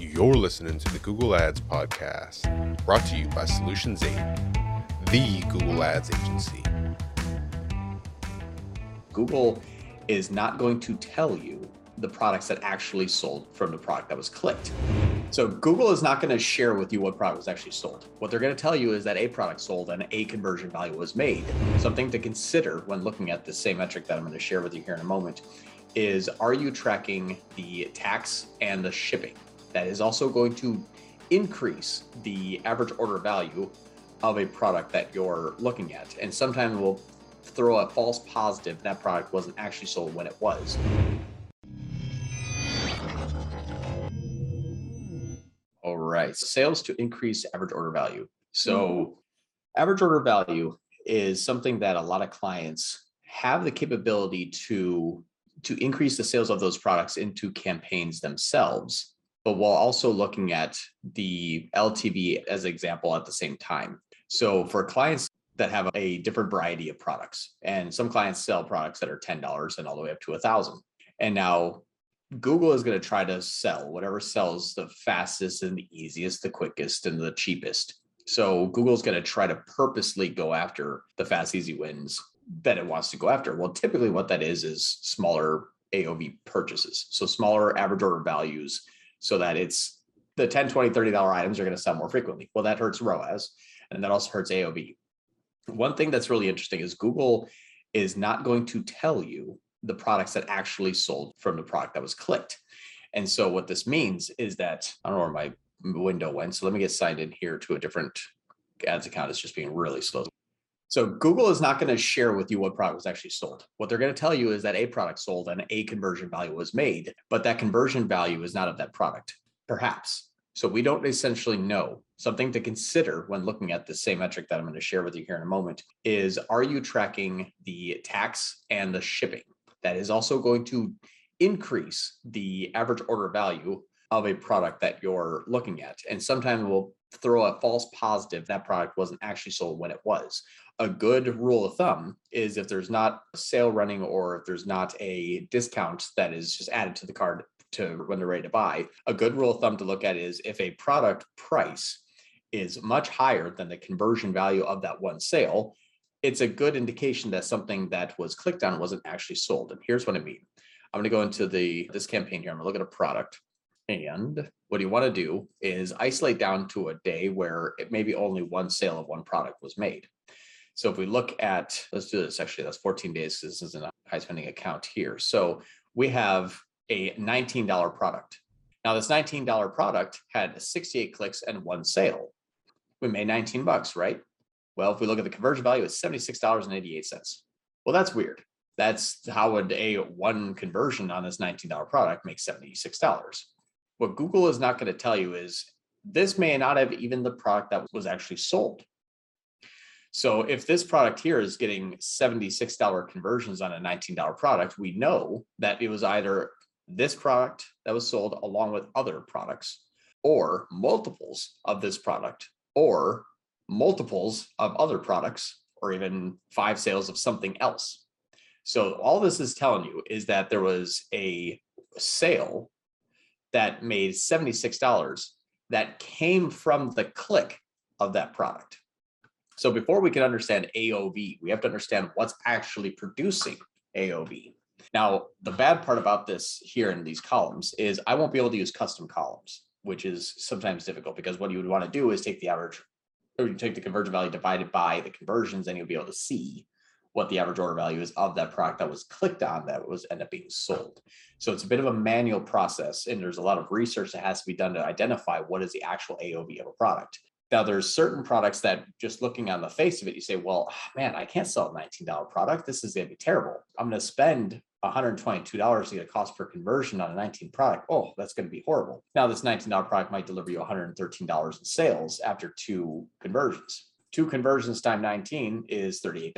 You're listening to the Google Ads Podcast, brought to you by Solutions 8, the Google Ads agency. Google is not going to tell you the products that actually sold from the product that was clicked. So Google is not going to share with you what product was actually sold. What they're going to tell you is that a product sold and a conversion value was made. Something to consider when looking at the same metric that I'm going to share with you here in a moment is are you tracking the tax and the shipping? That is also going to increase the average order value of a product that you're looking at. And sometimes we'll throw a false positive that product wasn't actually sold when it was. All right, sales to increase average order value. So, mm-hmm. average order value is something that a lot of clients have the capability to to increase the sales of those products into campaigns themselves, but while also looking at the LTV as an example at the same time. So for clients that have a different variety of products, and some clients sell products that are $10 and all the way up to a thousand. And now Google is going to try to sell whatever sells the fastest and the easiest, the quickest and the cheapest. So Google's going to try to purposely go after the fast, easy wins that it wants to go after. Well, typically what that is is smaller AOV purchases. So smaller average order values so that it's the 10, 20, 30 dollar items are going to sell more frequently. Well, that hurts ROAS and that also hurts AOV. One thing that's really interesting is Google is not going to tell you the products that actually sold from the product that was clicked. And so what this means is that I don't know where my window went. So let me get signed in here to a different ads account. It's just being really slow. So Google is not going to share with you what product was actually sold. What they're going to tell you is that a product sold and a conversion value was made, but that conversion value is not of that product, perhaps. So we don't essentially know. Something to consider when looking at the same metric that I'm going to share with you here in a moment is are you tracking the tax and the shipping? That is also going to increase the average order value of a product that you're looking at. And sometimes we'll throw a false positive that product wasn't actually sold when it was a good rule of thumb is if there's not a sale running or if there's not a discount that is just added to the card to when they're ready to buy, a good rule of thumb to look at is if a product price is much higher than the conversion value of that one sale, it's a good indication that something that was clicked on wasn't actually sold. And here's what I mean. I'm going to go into the this campaign here. I'm going to look at a product. And what you want to do is isolate down to a day where it maybe only one sale of one product was made. So if we look at, let's do this actually, that's 14 days. This is a high spending account here. So we have a $19 product. Now this $19 product had 68 clicks and one sale. We made 19 bucks, right? Well, if we look at the conversion value, it's $76.88. Well, that's weird. That's how would a one conversion on this $19 product make $76? What Google is not going to tell you is this may not have even the product that was actually sold. So if this product here is getting $76 conversions on a $19 product, we know that it was either this product that was sold along with other products or multiples of this product or multiples of other products or even five sales of something else. So all this is telling you is that there was a sale that made $76 that came from the click of that product. So before we can understand AOV, we have to understand what's actually producing AOV. Now, the bad part about this here in these columns is I won't be able to use custom columns, which is sometimes difficult because what you would want to do is take the average or you take the conversion value divided by the conversions and you'll be able to see what the average order value is of that product that was clicked on that was end up being sold. So it's a bit of a manual process and there's a lot of research that has to be done to identify what is the actual AOV of a product. Now, there's certain products that just looking on the face of it, you say, well, man, I can't sell a $19 product. This is going to be terrible. I'm going to spend $122 to get a cost per conversion on a 19 product. Oh, that's going to be horrible. Now, this $19 product might deliver you $113 in sales after two conversions. Two conversions times 19 is $38,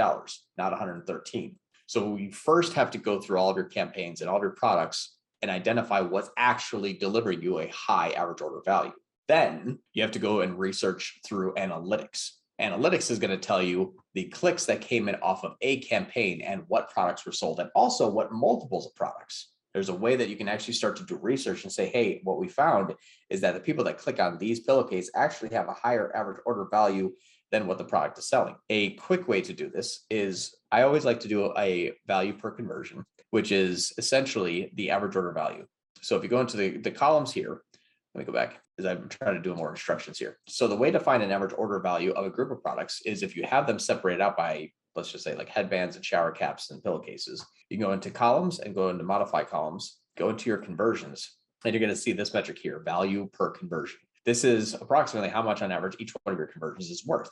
not 113. So you first have to go through all of your campaigns and all of your products and identify what's actually delivering you a high average order value. Then you have to go and research through analytics. Analytics is going to tell you the clicks that came in off of a campaign and what products were sold, and also what multiples of products. There's a way that you can actually start to do research and say, hey, what we found is that the people that click on these pillowcase actually have a higher average order value than what the product is selling. A quick way to do this is I always like to do a value per conversion, which is essentially the average order value. So if you go into the, the columns here, let me go back because I'm trying to do more instructions here. So the way to find an average order value of a group of products is if you have them separated out by, let's just say like headbands and shower caps and pillowcases, you can go into columns and go into modify columns, go into your conversions, and you're going to see this metric here, value per conversion. This is approximately how much on average each one of your conversions is worth.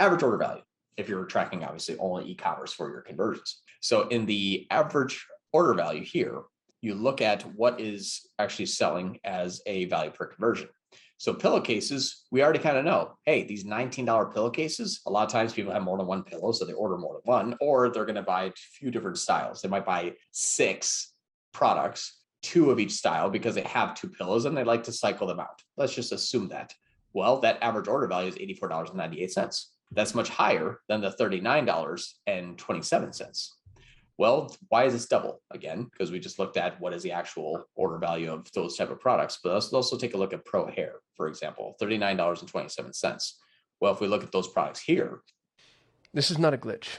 Average order value, if you're tracking obviously only e-commerce for your conversions. So in the average order value here, you look at what is actually selling as a value per conversion. So pillowcases, we already kind of know, hey, these $19 pillowcases, a lot of times people have more than one pillow, so they order more than one, or they're going to buy a few different styles. They might buy six products, two of each style because they have two pillows and they like to cycle them out. Let's just assume that. Well, that average order value is $84.98. That's much higher than the $39.27. Well, why is this double? Again, because we just looked at what is the actual order value of those type of products. But let's also take a look at Pro Hair, for example, $39.27. Well, if we look at those products here. This is not a glitch.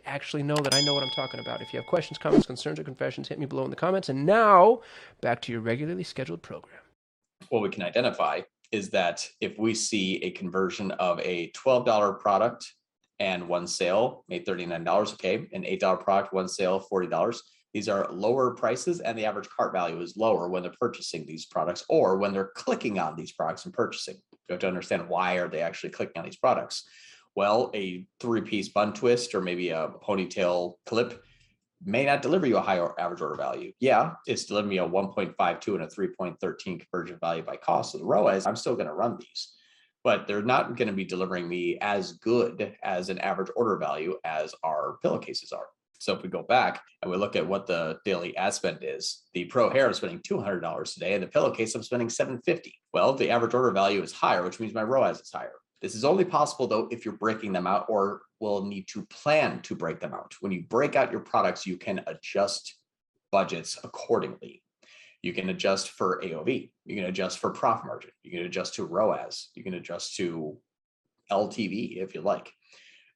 actually know that I know what I'm talking about. If you have questions, comments, concerns, or confessions, hit me below in the comments. And now, back to your regularly scheduled program. What we can identify is that if we see a conversion of a $12 product and one sale made $39, okay, an $8 product, one sale, $40. These are lower prices and the average cart value is lower when they're purchasing these products or when they're clicking on these products and purchasing. You have to understand why are they actually clicking on these products well, a three piece bun twist or maybe a ponytail clip may not deliver you a higher average order value. Yeah, it's delivering me a 1.52 and a 3.13 conversion value by cost. So the ROAS, I'm still going to run these, but they're not going to be delivering me as good as an average order value as our pillowcases are. So if we go back and we look at what the daily ad spend is, the pro hair is spending $200 today and the pillowcase I'm spending 750. Well, the average order value is higher, which means my ROAS is higher. This is only possible though if you're breaking them out or will need to plan to break them out. When you break out your products, you can adjust budgets accordingly. You can adjust for AOV, you can adjust for profit margin, you can adjust to ROAS, you can adjust to LTV if you like.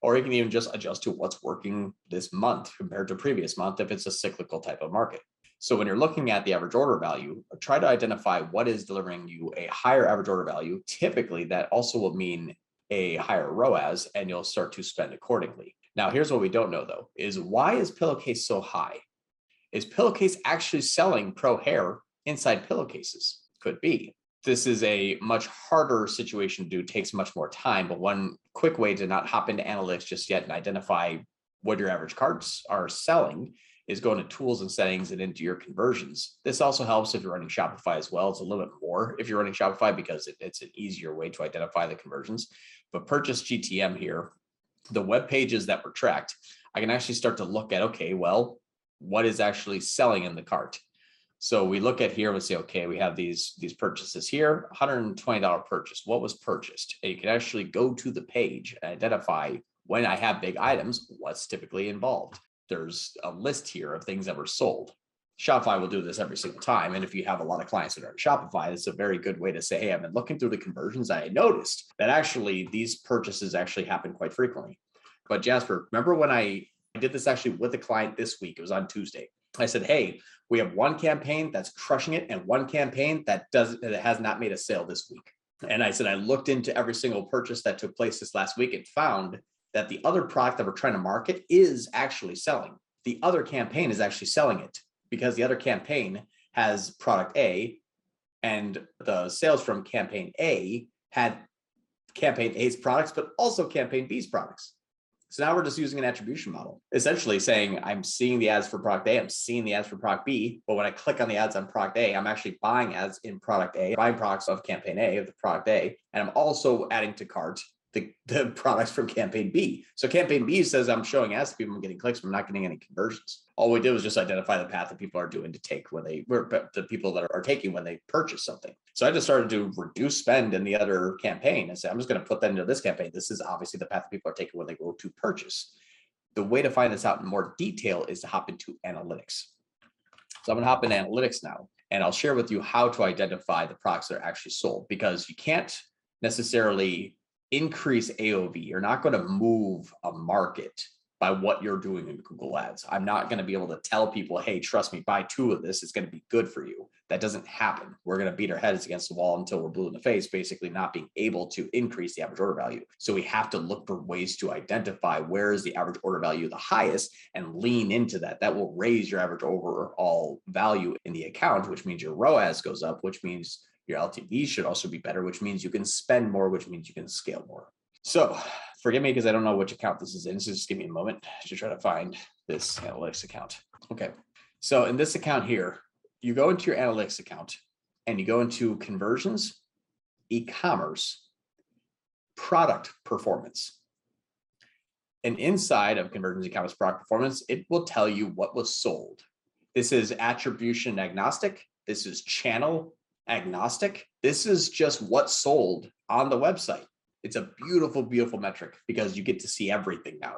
Or you can even just adjust to what's working this month compared to previous month if it's a cyclical type of market. So when you're looking at the average order value, try to identify what is delivering you a higher average order value. Typically, that also will mean a higher ROAS and you'll start to spend accordingly. Now, here's what we don't know though is why is pillowcase so high? Is pillowcase actually selling pro hair inside pillowcases? Could be. This is a much harder situation to do, takes much more time. But one quick way to not hop into analytics just yet and identify what your average cards are selling is go into tools and settings and into your conversions. This also helps if you're running Shopify as well. It's a little bit more if you're running Shopify because it, it's an easier way to identify the conversions. But purchase GTM here, the web pages that were tracked, I can actually start to look at, okay, well, what is actually selling in the cart? So we look at here and say, okay, we have these, these purchases here, $120 purchase. What was purchased? And you can actually go to the page and identify when I have big items, what's typically involved there's a list here of things that were sold. Shopify will do this every single time. And if you have a lot of clients that are in Shopify, it's a very good way to say, hey, I've been looking through the conversions. I noticed that actually these purchases actually happen quite frequently. But Jasper, remember when I did this actually with a client this week? It was on Tuesday. I said, hey, we have one campaign that's crushing it and one campaign that does that has not made a sale this week. And I said, I looked into every single purchase that took place this last week and found that the other product that we're trying to market is actually selling. The other campaign is actually selling it because the other campaign has product A and the sales from campaign A had campaign A's products, but also campaign B's products. So now we're just using an attribution model, essentially saying I'm seeing the ads for product A, I'm seeing the ads for product B, but when I click on the ads on product A, I'm actually buying ads in product A, buying products of campaign A of the product A, and I'm also adding to cart the, the products from campaign B. So campaign B says I'm showing ads to people, I'm getting clicks, but I'm not getting any conversions. All we did was just identify the path that people are doing to take when they were the people that are taking when they purchase something. So I just started to reduce spend in the other campaign and say, I'm just going to put that into this campaign. This is obviously the path that people are taking when they go to purchase. The way to find this out in more detail is to hop into analytics. So I'm going to hop in analytics now, and I'll share with you how to identify the products that are actually sold because you can't necessarily increase AOV. You're not going to move a market by what you're doing in Google Ads. I'm not going to be able to tell people, hey, trust me, buy two of this. It's going to be good for you. That doesn't happen. We're going to beat our heads against the wall until we're blue in the face, basically not being able to increase the average order value. So we have to look for ways to identify where is the average order value the highest and lean into that. That will raise your average overall value in the account, which means your ROAS goes up, which means your LTV should also be better, which means you can spend more, which means you can scale more. So forgive me because I don't know which account this is in. So just give me a moment to try to find this analytics account. Okay. So in this account here, you go into your analytics account and you go into conversions, e-commerce, product performance. And inside of conversions, e-commerce, product performance, it will tell you what was sold. This is attribution agnostic. This is channel agnostic. This is just what sold on the website. It's a beautiful, beautiful metric because you get to see everything now.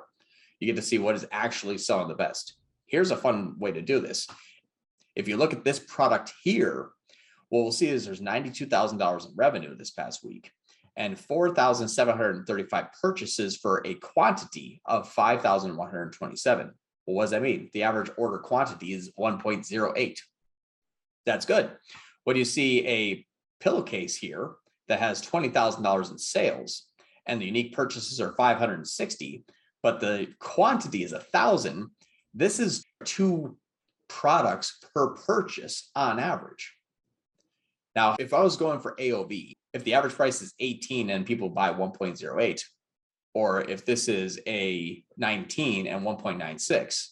You get to see what is actually selling the best. Here's a fun way to do this. If you look at this product here, what we'll see is there's $92,000 in revenue this past week and 4,735 purchases for a quantity of 5,127. Well, what does that mean? The average order quantity is 1.08. That's good. When you see a pillowcase here that has $20,000 in sales and the unique purchases are 560, but the quantity is a thousand, this is two products per purchase on average. Now, if I was going for AOV, if the average price is 18 and people buy 1.08, or if this is a 19 and 1.96,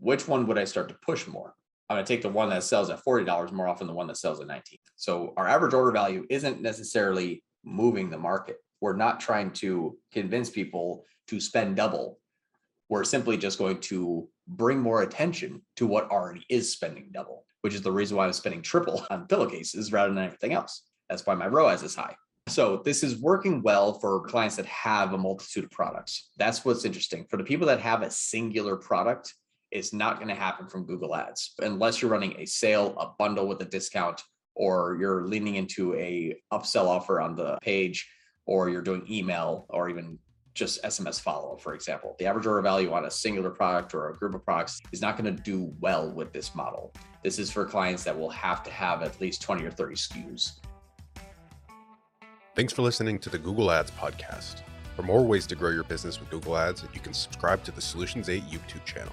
which one would I start to push more? I'm going to take the one that sells at $40 more often than the one that sells at 19. So our average order value isn't necessarily moving the market. We're not trying to convince people to spend double. We're simply just going to bring more attention to what already is spending double, which is the reason why I'm spending triple on pillowcases rather than everything else. That's why my ROAS is high. So this is working well for clients that have a multitude of products. That's what's interesting. For the people that have a singular product, it's not going to happen from Google Ads unless you're running a sale, a bundle with a discount, or you're leaning into a upsell offer on the page, or you're doing email or even just SMS follow up, for example. The average order value on a singular product or a group of products is not going to do well with this model. This is for clients that will have to have at least 20 or 30 SKUs. Thanks for listening to the Google Ads podcast. For more ways to grow your business with Google Ads, you can subscribe to the Solutions 8 YouTube channel.